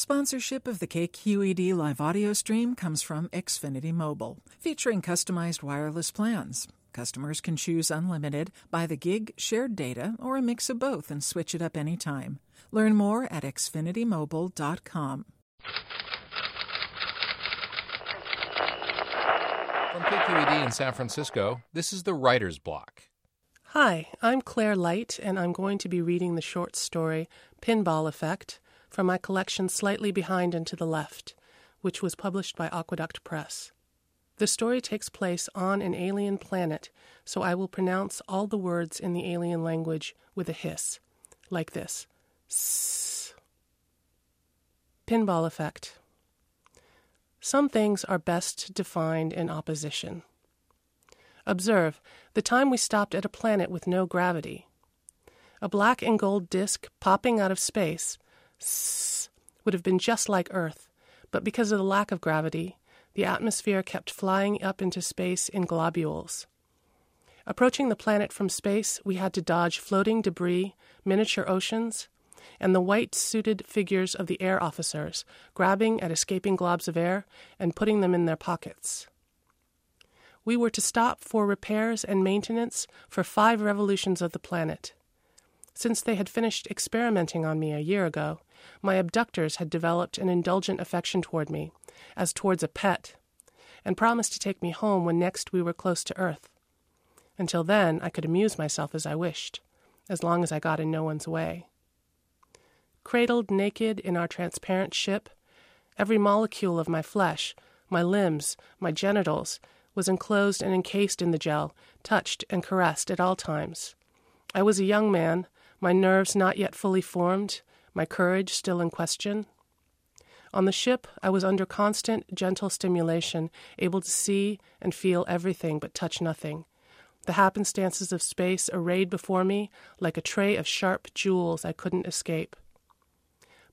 Sponsorship of the KQED live audio stream comes from Xfinity Mobile, featuring customized wireless plans. Customers can choose unlimited, by the gig, shared data, or a mix of both and switch it up anytime. Learn more at xfinitymobile.com. From KQED in San Francisco, this is the Writer's Block. Hi, I'm Claire Light, and I'm going to be reading the short story Pinball Effect from my collection Slightly Behind and to the Left, which was published by Aqueduct Press. The story takes place on an alien planet, so I will pronounce all the words in the alien language with a hiss, like this S. Pinball effect. Some things are best defined in opposition. Observe the time we stopped at a planet with no gravity. A black and gold disk popping out of space would have been just like Earth, but because of the lack of gravity, the atmosphere kept flying up into space in globules. Approaching the planet from space, we had to dodge floating debris, miniature oceans, and the white suited figures of the air officers, grabbing at escaping globs of air and putting them in their pockets. We were to stop for repairs and maintenance for five revolutions of the planet. Since they had finished experimenting on me a year ago, my abductors had developed an indulgent affection toward me, as towards a pet, and promised to take me home when next we were close to Earth. Until then, I could amuse myself as I wished, as long as I got in no one's way. Cradled naked in our transparent ship, every molecule of my flesh, my limbs, my genitals, was enclosed and encased in the gel, touched and caressed at all times. I was a young man, my nerves not yet fully formed, my courage still in question. On the ship, I was under constant, gentle stimulation, able to see and feel everything but touch nothing. The happenstances of space arrayed before me like a tray of sharp jewels I couldn't escape.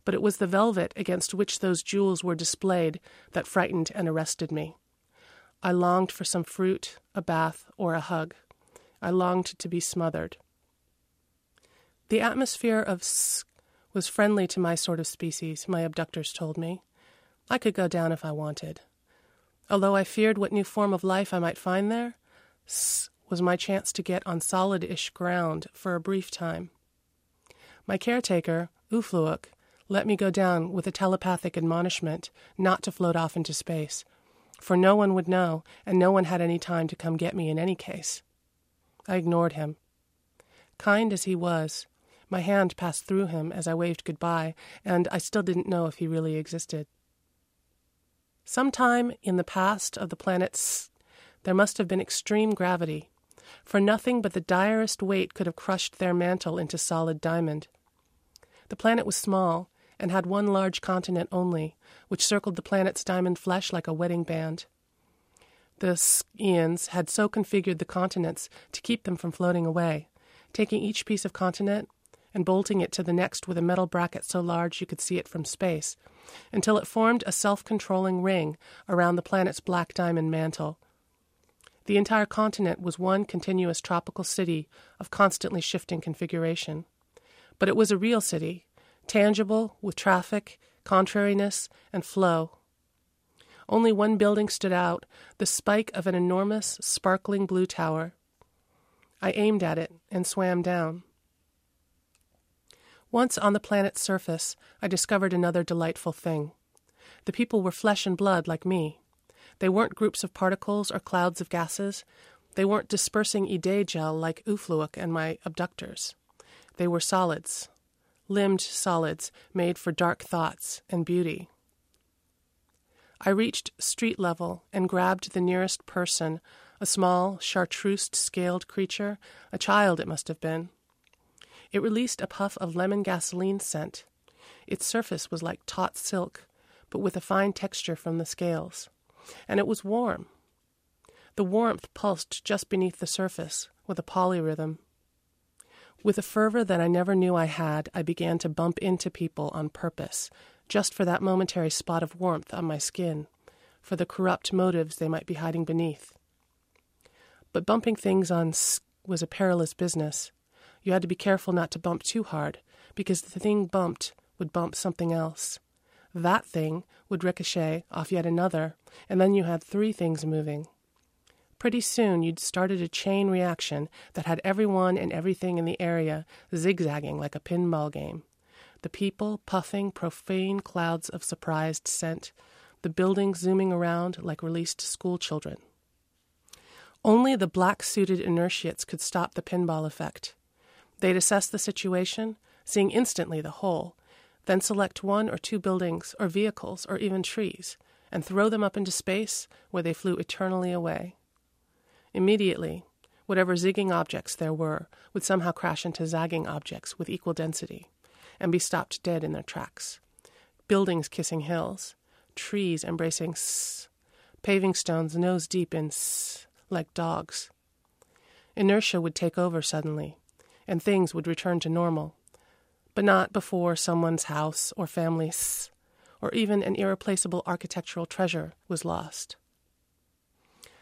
But it was the velvet against which those jewels were displayed that frightened and arrested me. I longed for some fruit, a bath, or a hug. I longed to be smothered. The atmosphere of was friendly to my sort of species, my abductors told me. I could go down if I wanted. Although I feared what new form of life I might find there, S was my chance to get on solid ish ground for a brief time. My caretaker, Ufluuk, let me go down with a telepathic admonishment not to float off into space, for no one would know, and no one had any time to come get me in any case. I ignored him. Kind as he was, my hand passed through him as I waved goodbye, and I still didn't know if he really existed. Sometime in the past of the planets, there must have been extreme gravity, for nothing but the direst weight could have crushed their mantle into solid diamond. The planet was small and had one large continent only, which circled the planet's diamond flesh like a wedding band. The Skians had so configured the continents to keep them from floating away, taking each piece of continent and bolting it to the next with a metal bracket so large you could see it from space, until it formed a self controlling ring around the planet's black diamond mantle. The entire continent was one continuous tropical city of constantly shifting configuration. But it was a real city, tangible, with traffic, contrariness, and flow. Only one building stood out the spike of an enormous, sparkling blue tower. I aimed at it and swam down. Once on the planet's surface, I discovered another delightful thing. The people were flesh and blood like me. They weren't groups of particles or clouds of gases. They weren't dispersing Ide gel like Ufluuk and my abductors. They were solids, limbed solids made for dark thoughts and beauty. I reached street level and grabbed the nearest person, a small, chartreuse scaled creature, a child it must have been. It released a puff of lemon gasoline scent. Its surface was like taut silk, but with a fine texture from the scales. And it was warm. The warmth pulsed just beneath the surface, with a polyrhythm. With a fervor that I never knew I had, I began to bump into people on purpose, just for that momentary spot of warmth on my skin, for the corrupt motives they might be hiding beneath. But bumping things on was a perilous business. You had to be careful not to bump too hard, because the thing bumped would bump something else. That thing would ricochet off yet another, and then you had three things moving. Pretty soon you'd started a chain reaction that had everyone and everything in the area zigzagging like a pinball game. The people puffing profane clouds of surprised scent, the buildings zooming around like released schoolchildren. Only the black suited inertiates could stop the pinball effect. They'd assess the situation, seeing instantly the whole, then select one or two buildings or vehicles or even trees and throw them up into space where they flew eternally away. Immediately, whatever zigging objects there were would somehow crash into zagging objects with equal density and be stopped dead in their tracks. Buildings kissing hills, trees embracing s, paving stones nose deep in s, like dogs. Inertia would take over suddenly, and things would return to normal, but not before someone's house or family s, or even an irreplaceable architectural treasure was lost.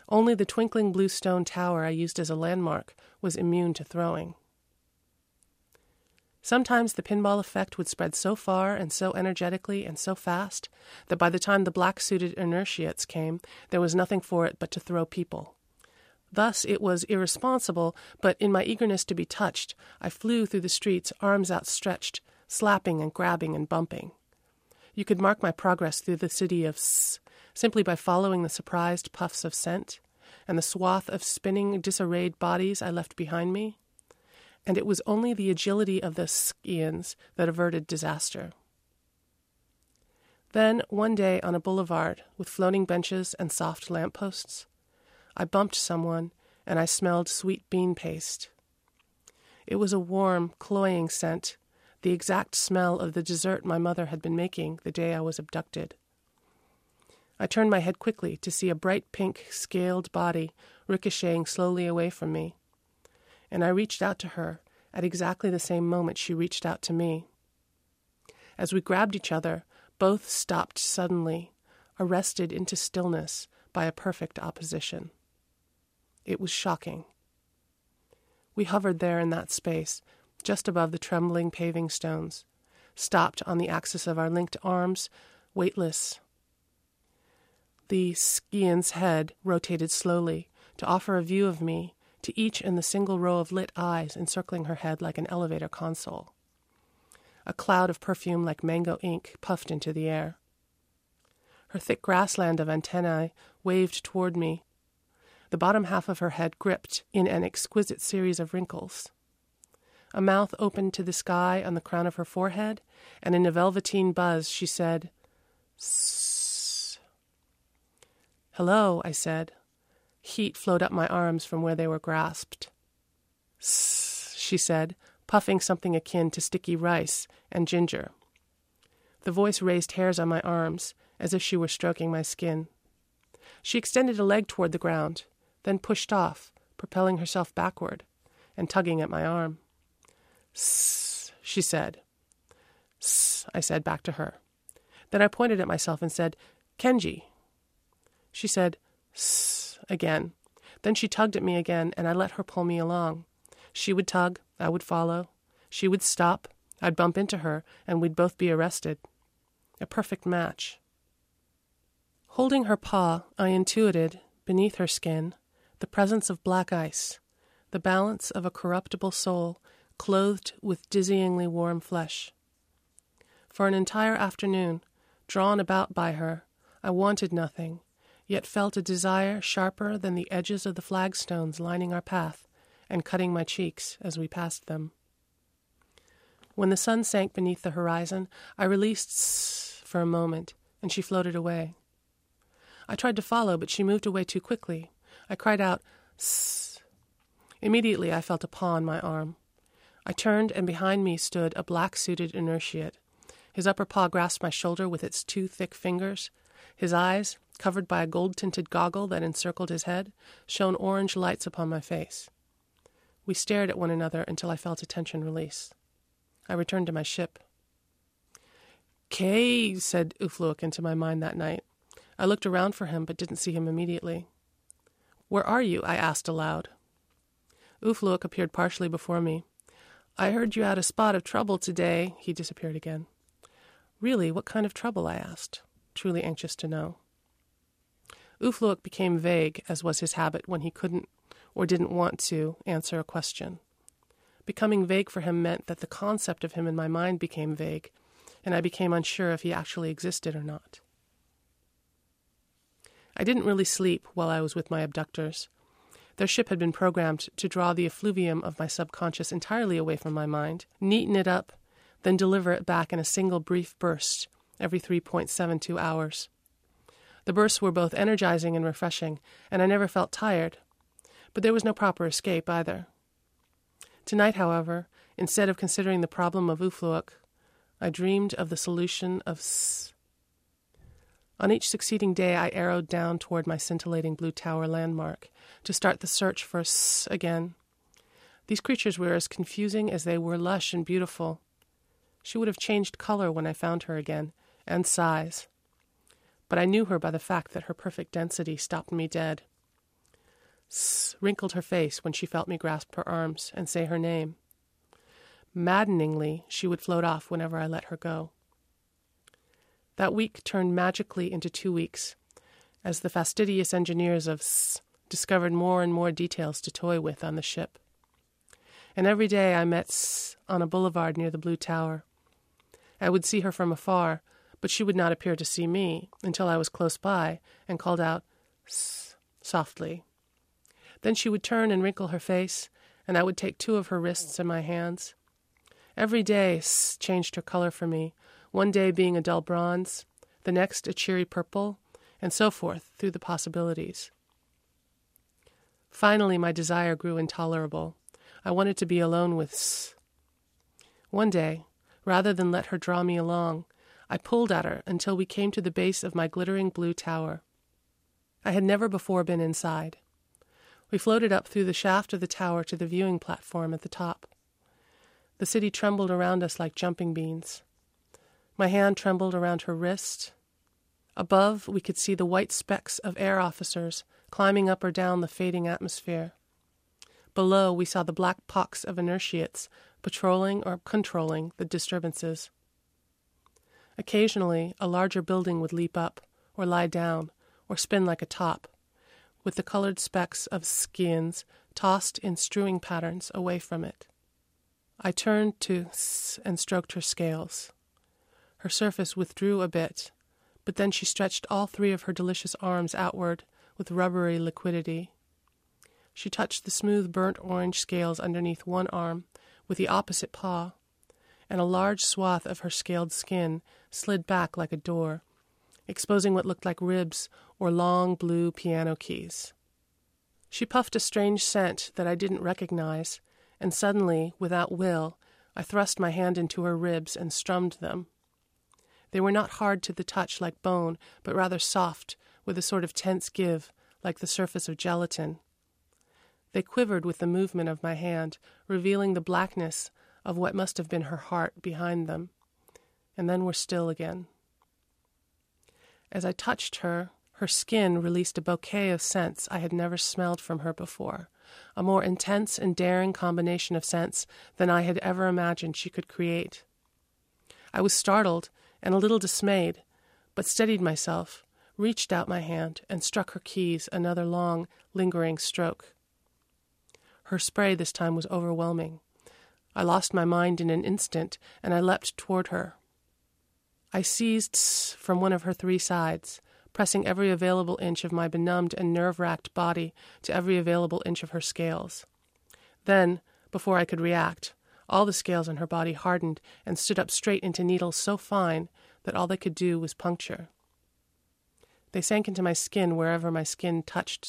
Only the twinkling blue stone tower I used as a landmark was immune to throwing. Sometimes the pinball effect would spread so far and so energetically and so fast that by the time the black suited inertiates came, there was nothing for it but to throw people. Thus it was irresponsible, but in my eagerness to be touched, I flew through the streets, arms outstretched, slapping and grabbing and bumping. You could mark my progress through the city of S simply by following the surprised puffs of scent and the swath of spinning, disarrayed bodies I left behind me and it was only the agility of the Skians that averted disaster. Then, one day on a boulevard with floating benches and soft lamp posts, I bumped someone and I smelled sweet bean paste. It was a warm, cloying scent, the exact smell of the dessert my mother had been making the day I was abducted. I turned my head quickly to see a bright pink, scaled body ricocheting slowly away from me and I reached out to her at exactly the same moment she reached out to me. As we grabbed each other, both stopped suddenly, arrested into stillness by a perfect opposition. It was shocking. We hovered there in that space, just above the trembling paving stones, stopped on the axis of our linked arms, weightless. The skian's head rotated slowly to offer a view of me to each in the single row of lit eyes encircling her head like an elevator console. A cloud of perfume like mango ink puffed into the air. Her thick grassland of antennae waved toward me, the bottom half of her head gripped in an exquisite series of wrinkles. A mouth opened to the sky on the crown of her forehead, and in a velveteen buzz she said, Sss. Hello, I said, Heat flowed up my arms from where they were grasped. Sss, she said, puffing something akin to sticky rice and ginger. The voice raised hairs on my arms, as if she were stroking my skin. She extended a leg toward the ground, then pushed off, propelling herself backward and tugging at my arm. Sss, she said. Sss, I said back to her. Then I pointed at myself and said, Kenji. She said, Sss again. Then she tugged at me again, and I let her pull me along. She would tug, I would follow. She would stop, I'd bump into her, and we'd both be arrested. A perfect match. Holding her paw, I intuited, beneath her skin, the presence of black ice, the balance of a corruptible soul clothed with dizzyingly warm flesh. For an entire afternoon, drawn about by her, I wanted nothing, yet felt a desire sharper than the edges of the flagstones lining our path and cutting my cheeks as we passed them. When the sun sank beneath the horizon, I released for a moment, and she floated away. I tried to follow, but she moved away too quickly. I cried out, Sss. Immediately I felt a paw on my arm. I turned, and behind me stood a black suited inertiate. His upper paw grasped my shoulder with its two thick fingers. His eyes, covered by a gold tinted goggle that encircled his head, shone orange lights upon my face. We stared at one another until I felt a tension release. I returned to my ship. Kay, said Ufluik into my mind that night. I looked around for him, but didn't see him immediately. Where are you? I asked aloud. Ufluik appeared partially before me. I heard you had a spot of trouble today. He disappeared again. Really, what kind of trouble? I asked, truly anxious to know. Ufluak became vague, as was his habit when he couldn't or didn't want to answer a question. Becoming vague for him meant that the concept of him in my mind became vague, and I became unsure if he actually existed or not. I didn't really sleep while I was with my abductors. Their ship had been programmed to draw the effluvium of my subconscious entirely away from my mind, neaten it up, then deliver it back in a single brief burst every 3.72 hours. The bursts were both energizing and refreshing, and I never felt tired. But there was no proper escape either. Tonight, however, instead of considering the problem of Ufluak, I dreamed of the solution of S. On each succeeding day, I arrowed down toward my scintillating blue tower landmark to start the search for S again. These creatures were as confusing as they were lush and beautiful. She would have changed color when I found her again, and size. But I knew her by the fact that her perfect density stopped me dead. S wrinkled her face when she felt me grasp her arms and say her name. Maddeningly, she would float off whenever I let her go. That week turned magically into two weeks, as the fastidious engineers of S discovered more and more details to toy with on the ship. And every day I met S on a boulevard near the Blue Tower. I would see her from afar, but she would not appear to see me until I was close by and called out, S softly. Then she would turn and wrinkle her face, and I would take two of her wrists in my hands. Every day S changed her color for me, one day being a dull bronze, the next a cheery purple, and so forth through the possibilities. Finally, my desire grew intolerable. I wanted to be alone with S. One day, rather than let her draw me along, I pulled at her until we came to the base of my glittering blue tower. I had never before been inside. We floated up through the shaft of the tower to the viewing platform at the top. The city trembled around us like jumping beans. My hand trembled around her wrist. Above, we could see the white specks of air officers climbing up or down the fading atmosphere. Below, we saw the black pocks of inertiates patrolling or controlling the disturbances. Occasionally, a larger building would leap up, or lie down, or spin like a top, with the colored specks of skins tossed in strewing patterns away from it. I turned to S and stroked her scales. Her surface withdrew a bit, but then she stretched all three of her delicious arms outward with rubbery liquidity. She touched the smooth burnt orange scales underneath one arm with the opposite paw, and a large swath of her scaled skin slid back like a door exposing what looked like ribs or long blue piano keys. She puffed a strange scent that I didn't recognize, and suddenly, without will, I thrust my hand into her ribs and strummed them. They were not hard to the touch like bone, but rather soft, with a sort of tense give, like the surface of gelatin. They quivered with the movement of my hand, revealing the blackness of what must have been her heart behind them, and then were still again. As I touched her, her skin released a bouquet of scents I had never smelled from her before, a more intense and daring combination of scents than I had ever imagined she could create. I was startled and a little dismayed, but steadied myself, reached out my hand, and struck her keys another long, lingering stroke. Her spray this time was overwhelming. I lost my mind in an instant, and I leapt toward her. I seized from one of her three sides, pressing every available inch of my benumbed and nerve racked body to every available inch of her scales. Then, before I could react, all the scales on her body hardened and stood up straight into needles so fine that all they could do was puncture. They sank into my skin wherever my skin touched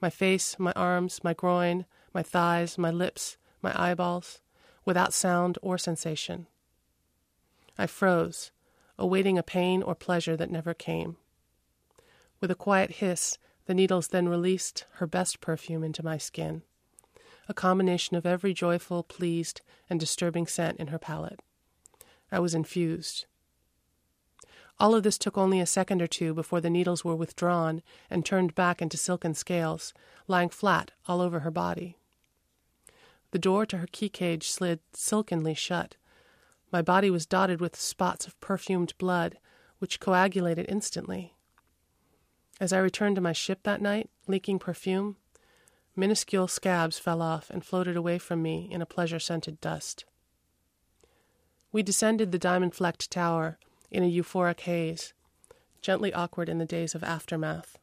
my face, my arms, my groin, my thighs, my lips, my eyeballs, without sound or sensation. I froze, awaiting a pain or pleasure that never came. With a quiet hiss, the needles then released her best perfume into my skin, a combination of every joyful, pleased, and disturbing scent in her palate. I was infused. All of this took only a second or two before the needles were withdrawn and turned back into silken scales, lying flat all over her body. The door to her key cage slid silkenly shut, My body was dotted with spots of perfumed blood, which coagulated instantly. As I returned to my ship that night, leaking perfume, minuscule scabs fell off and floated away from me in a pleasure scented dust. We descended the diamond flecked tower in a euphoric haze, gently awkward in the days of aftermath,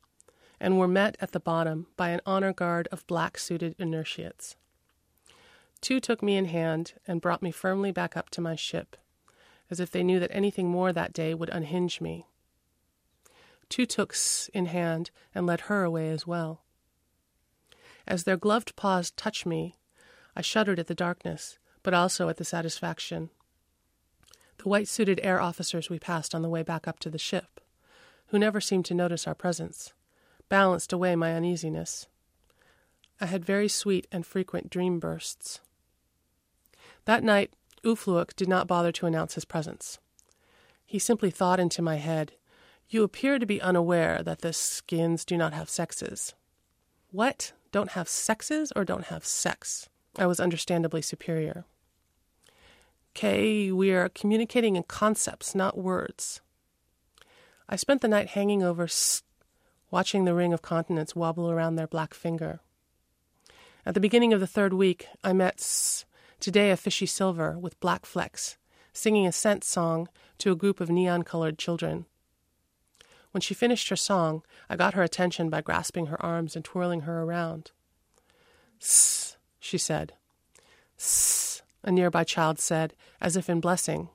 and were met at the bottom by an honor guard of black suited inertiates. Two took me in hand and brought me firmly back up to my ship, as if they knew that anything more that day would unhinge me. Two took S in hand and led her away as well. As their gloved paws touched me, I shuddered at the darkness, but also at the satisfaction. The white suited air officers we passed on the way back up to the ship, who never seemed to notice our presence, balanced away my uneasiness. I had very sweet and frequent dream bursts. That night, Ufluik did not bother to announce his presence. He simply thought into my head, You appear to be unaware that the skins do not have sexes. What? Don't have sexes or don't have sex? I was understandably superior. K, we are communicating in concepts, not words. I spent the night hanging over, watching the ring of continents wobble around their black finger. At the beginning of the third week, I met S, today a fishy silver with black flecks, singing a scent song to a group of neon colored children. When she finished her song, I got her attention by grasping her arms and twirling her around. Sss, she said. Sss, a nearby child said, as if in blessing.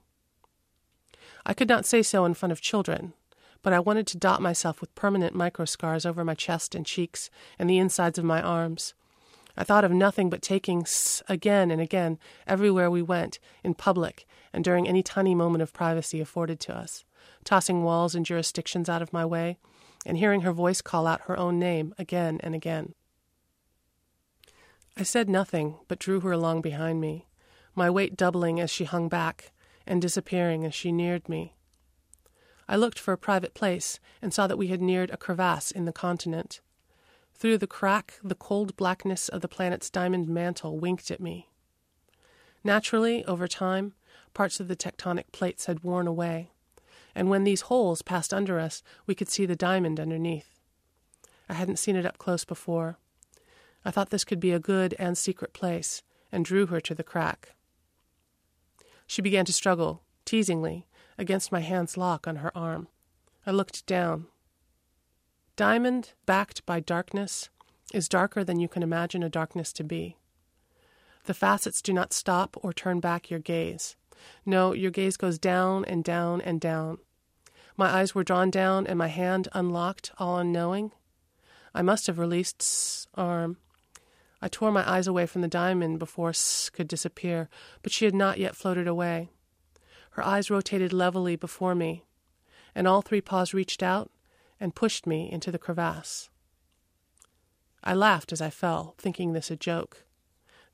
I could not say so in front of children, but I wanted to dot myself with permanent microscars over my chest and cheeks and the insides of my arms, I thought of nothing but taking s again and again everywhere we went, in public, and during any tiny moment of privacy afforded to us, tossing walls and jurisdictions out of my way, and hearing her voice call out her own name again and again. I said nothing, but drew her along behind me, my weight doubling as she hung back, and disappearing as she neared me. I looked for a private place, and saw that we had neared a crevasse in the continent. Through the crack, the cold blackness of the planet's diamond mantle winked at me. Naturally, over time, parts of the tectonic plates had worn away, and when these holes passed under us, we could see the diamond underneath. I hadn't seen it up close before. I thought this could be a good and secret place, and drew her to the crack. She began to struggle, teasingly, against my hand's lock on her arm. I looked down. Diamond, backed by darkness, is darker than you can imagine a darkness to be. The facets do not stop or turn back your gaze. No, your gaze goes down and down and down. My eyes were drawn down and my hand unlocked, all unknowing. I must have released S arm. I tore my eyes away from the diamond before S could disappear, but she had not yet floated away. Her eyes rotated levelly before me, and all three paws reached out and pushed me into the crevasse. I laughed as I fell, thinking this a joke.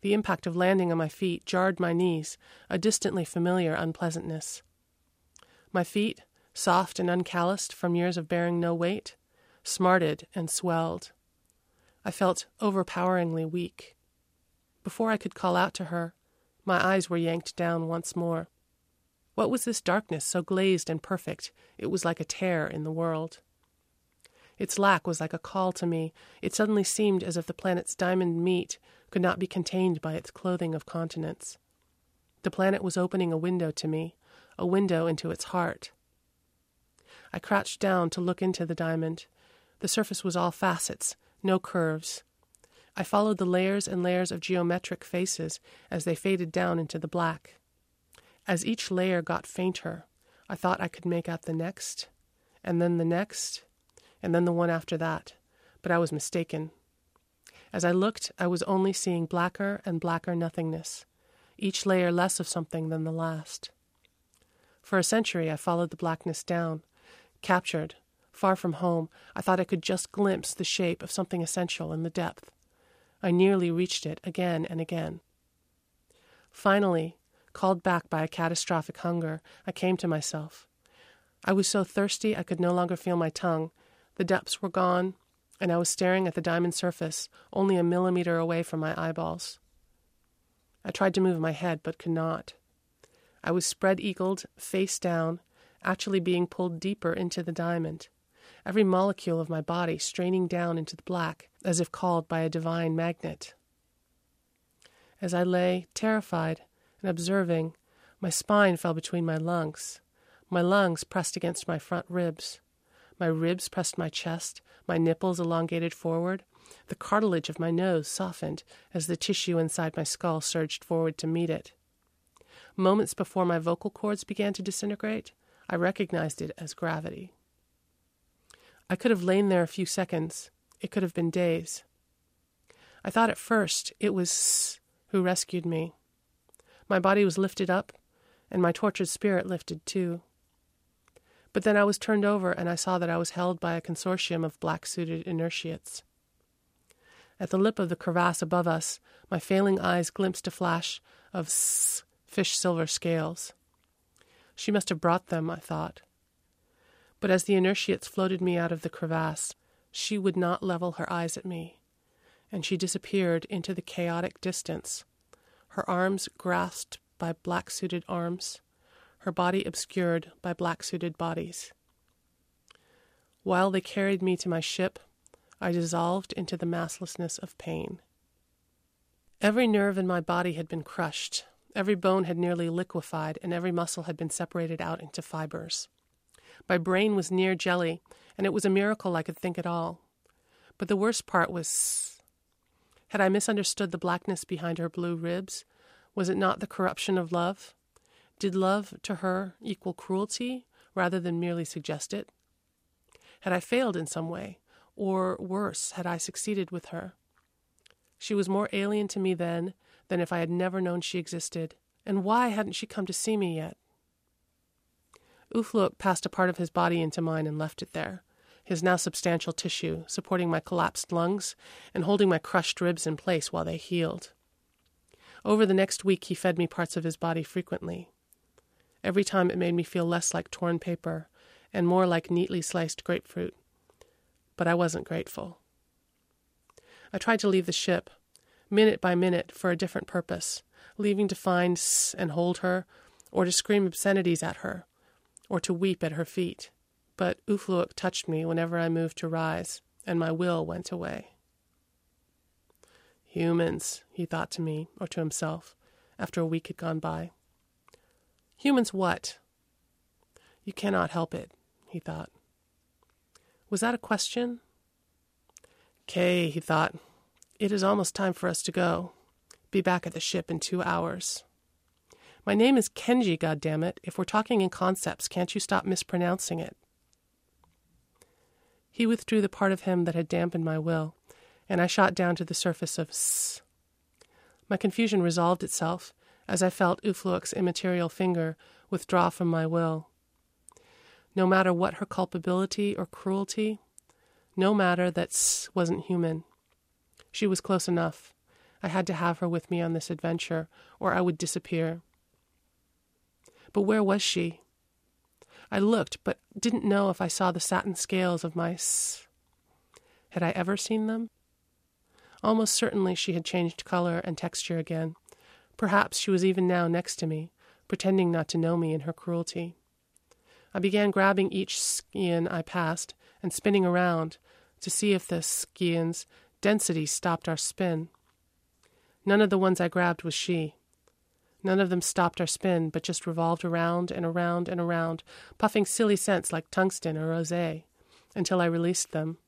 The impact of landing on my feet jarred my knees, a distantly familiar unpleasantness. My feet, soft and uncalloused from years of bearing no weight, smarted and swelled. I felt overpoweringly weak. Before I could call out to her, my eyes were yanked down once more. What was this darkness so glazed and perfect it was like a tear in the world? Its lack was like a call to me. It suddenly seemed as if the planet's diamond meat could not be contained by its clothing of continents. The planet was opening a window to me, a window into its heart. I crouched down to look into the diamond. The surface was all facets, no curves. I followed the layers and layers of geometric faces as they faded down into the black. As each layer got fainter, I thought I could make out the next, and then the next, and then the one after that, but I was mistaken. As I looked, I was only seeing blacker and blacker nothingness, each layer less of something than the last. For a century, I followed the blackness down. Captured, far from home, I thought I could just glimpse the shape of something essential in the depth. I nearly reached it again and again. Finally, called back by a catastrophic hunger, I came to myself. I was so thirsty I could no longer feel my tongue, the depths were gone, and I was staring at the diamond surface, only a millimeter away from my eyeballs. I tried to move my head, but could not. I was spread eagled, face down, actually being pulled deeper into the diamond, every molecule of my body straining down into the black, as if called by a divine magnet. As I lay, terrified and observing, my spine fell between my lungs. My lungs pressed against my front ribs. My ribs pressed my chest, my nipples elongated forward. The cartilage of my nose softened as the tissue inside my skull surged forward to meet it. Moments before my vocal cords began to disintegrate, I recognized it as gravity. I could have lain there a few seconds. It could have been days. I thought at first it was S who rescued me. My body was lifted up, and my tortured spirit lifted too. But then I was turned over, and I saw that I was held by a consortium of black suited inertiates. At the lip of the crevasse above us, my failing eyes glimpsed a flash of fish silver scales. She must have brought them, I thought. But as the inertiates floated me out of the crevasse, she would not level her eyes at me, and she disappeared into the chaotic distance, her arms grasped by black suited arms, her body obscured by black suited bodies. While they carried me to my ship, I dissolved into the masslessness of pain. Every nerve in my body had been crushed, every bone had nearly liquefied, and every muscle had been separated out into fibers. My brain was near jelly, and it was a miracle I could think at all. But the worst part was had I misunderstood the blackness behind her blue ribs? Was it not the corruption of love? Did love to her equal cruelty rather than merely suggest it? Had I failed in some way? Or worse, had I succeeded with her? She was more alien to me then than if I had never known she existed. And why hadn't she come to see me yet? Ufluke passed a part of his body into mine and left it there, his now substantial tissue supporting my collapsed lungs and holding my crushed ribs in place while they healed. Over the next week, he fed me parts of his body frequently. Every time it made me feel less like torn paper and more like neatly sliced grapefruit. But I wasn't grateful. I tried to leave the ship, minute by minute, for a different purpose, leaving to find S and hold her, or to scream obscenities at her, or to weep at her feet. But Ufluke touched me whenever I moved to rise, and my will went away. Humans, he thought to me, or to himself, after a week had gone by. Humans what? You cannot help it, he thought. Was that a question? Kay, he thought, it is almost time for us to go. Be back at the ship in two hours. My name is Kenji, goddammit. If we're talking in concepts, can't you stop mispronouncing it? He withdrew the part of him that had dampened my will, and I shot down to the surface of S. My confusion resolved itself as I felt Ufluke's immaterial finger withdraw from my will. No matter what her culpability or cruelty, no matter that S wasn't human. She was close enough. I had to have her with me on this adventure, or I would disappear. But where was she? I looked, but didn't know if I saw the satin scales of my S. Had I ever seen them? Almost certainly she had changed color and texture again. Perhaps she was even now next to me, pretending not to know me in her cruelty. I began grabbing each scion I passed and spinning around to see if the scion's density stopped our spin. None of the ones I grabbed was she. None of them stopped our spin, but just revolved around and around and around, puffing silly scents like tungsten or rosé, until I released them.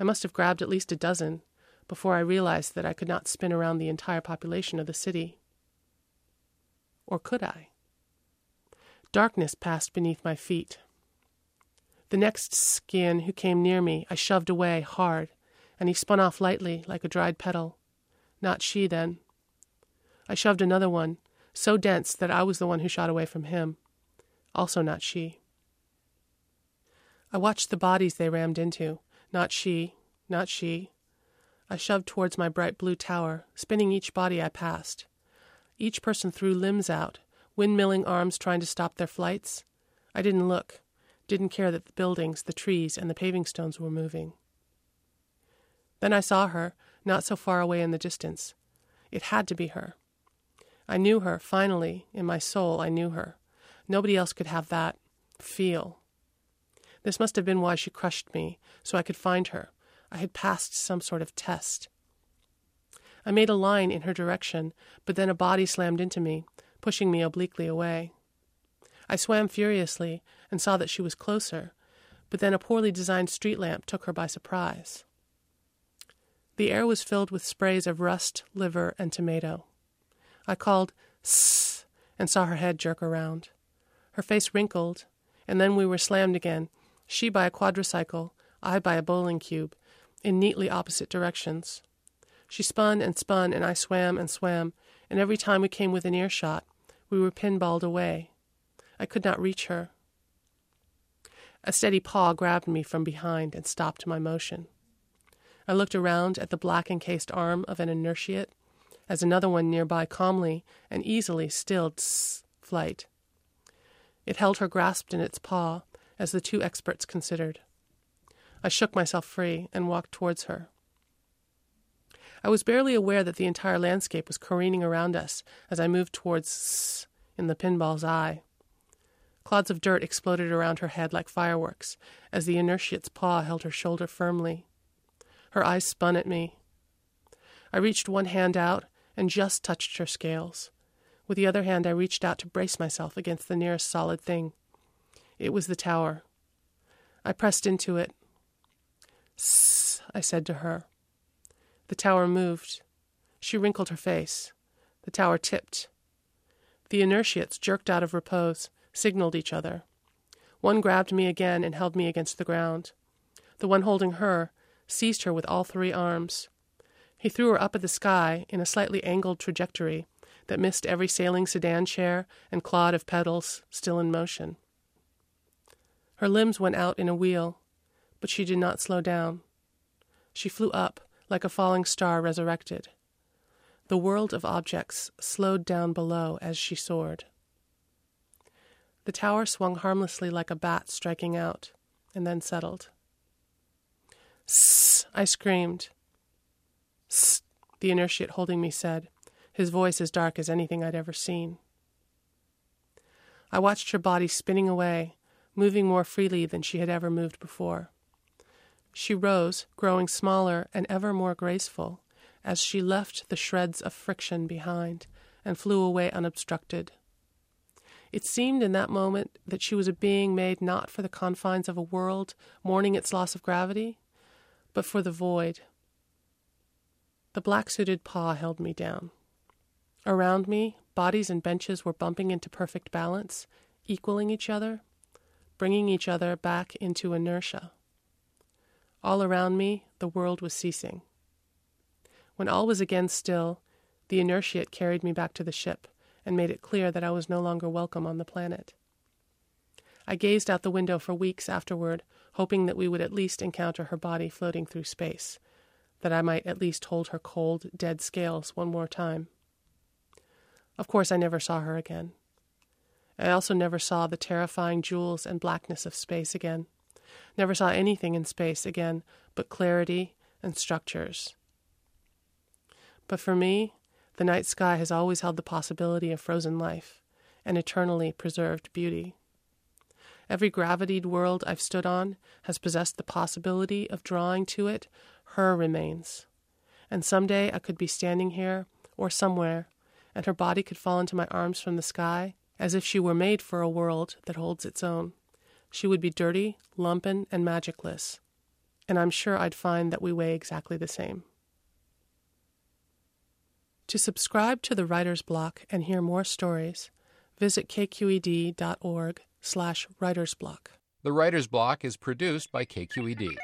I must have grabbed at least a dozen, before I realized that I could not spin around the entire population of the city. Or could I? Darkness passed beneath my feet. The next skin who came near me, I shoved away hard, and he spun off lightly like a dried petal. Not she, then. I shoved another one, so dense that I was the one who shot away from him. Also not she. I watched the bodies they rammed into. Not she, not she, I shoved towards my bright blue tower, spinning each body I passed. Each person threw limbs out, windmilling arms trying to stop their flights. I didn't look, didn't care that the buildings, the trees, and the paving stones were moving. Then I saw her, not so far away in the distance. It had to be her. I knew her, finally, in my soul, I knew her. Nobody else could have that feel. This must have been why she crushed me, so I could find her. I had passed some sort of test. I made a line in her direction, but then a body slammed into me, pushing me obliquely away. I swam furiously and saw that she was closer, but then a poorly designed street lamp took her by surprise. The air was filled with sprays of rust, liver, and tomato. I called, Sss, and saw her head jerk around. Her face wrinkled, and then we were slammed again, she by a quadricycle, I by a bowling cube, in neatly opposite directions. She spun and spun, and I swam and swam, and every time we came within earshot, we were pinballed away. I could not reach her. A steady paw grabbed me from behind and stopped my motion. I looked around at the black encased arm of an inertiate as another one nearby calmly and easily stilled flight. It held her grasped in its paw as the two experts considered. I shook myself free and walked towards her. I was barely aware that the entire landscape was careening around us as I moved towards S in the pinball's eye. Clods of dirt exploded around her head like fireworks as the inertiate's paw held her shoulder firmly. Her eyes spun at me. I reached one hand out and just touched her scales. With the other hand, I reached out to brace myself against the nearest solid thing. It was the tower. I pressed into it. Sss, I said to her. The tower moved. She wrinkled her face. The tower tipped. The inertiates jerked out of repose, signaled each other. One grabbed me again and held me against the ground. The one holding her seized her with all three arms. He threw her up at the sky in a slightly angled trajectory that missed every sailing sedan chair and clod of pedals still in motion. Her limbs went out in a wheel, but she did not slow down. She flew up like a falling star resurrected. The world of objects slowed down below as she soared. The tower swung harmlessly like a bat striking out, and then settled. Sss! I screamed. Sss! The inertiate holding me said, his voice as dark as anything I'd ever seen. I watched her body spinning away, moving more freely than she had ever moved before. She rose, growing smaller and ever more graceful, as she left the shreds of friction behind and flew away unobstructed. It seemed in that moment that she was a being made not for the confines of a world mourning its loss of gravity, but for the void. The black suited paw held me down. Around me, bodies and benches were bumping into perfect balance, equaling each other, bringing each other back into inertia. All around me, the world was ceasing. When all was again still, the inertiate carried me back to the ship and made it clear that I was no longer welcome on the planet. I gazed out the window for weeks afterward, hoping that we would at least encounter her body floating through space, that I might at least hold her cold, dead scales one more time. Of course, I never saw her again. I also never saw the terrifying jewels and blackness of space again. Never saw anything in space again but clarity and structures. But for me, the night sky has always held the possibility of frozen life and eternally preserved beauty. Every gravitied world I've stood on has possessed the possibility of drawing to it her remains. And some day I could be standing here or somewhere, and her body could fall into my arms from the sky, as if she were made for a world that holds its own. She would be dirty, lumpen, and magicless, and I'm sure I'd find that we weigh exactly the same. To subscribe to the Writer's Block and hear more stories, visit kqed.org slash writersblock. The Writer's Block is produced by KQED.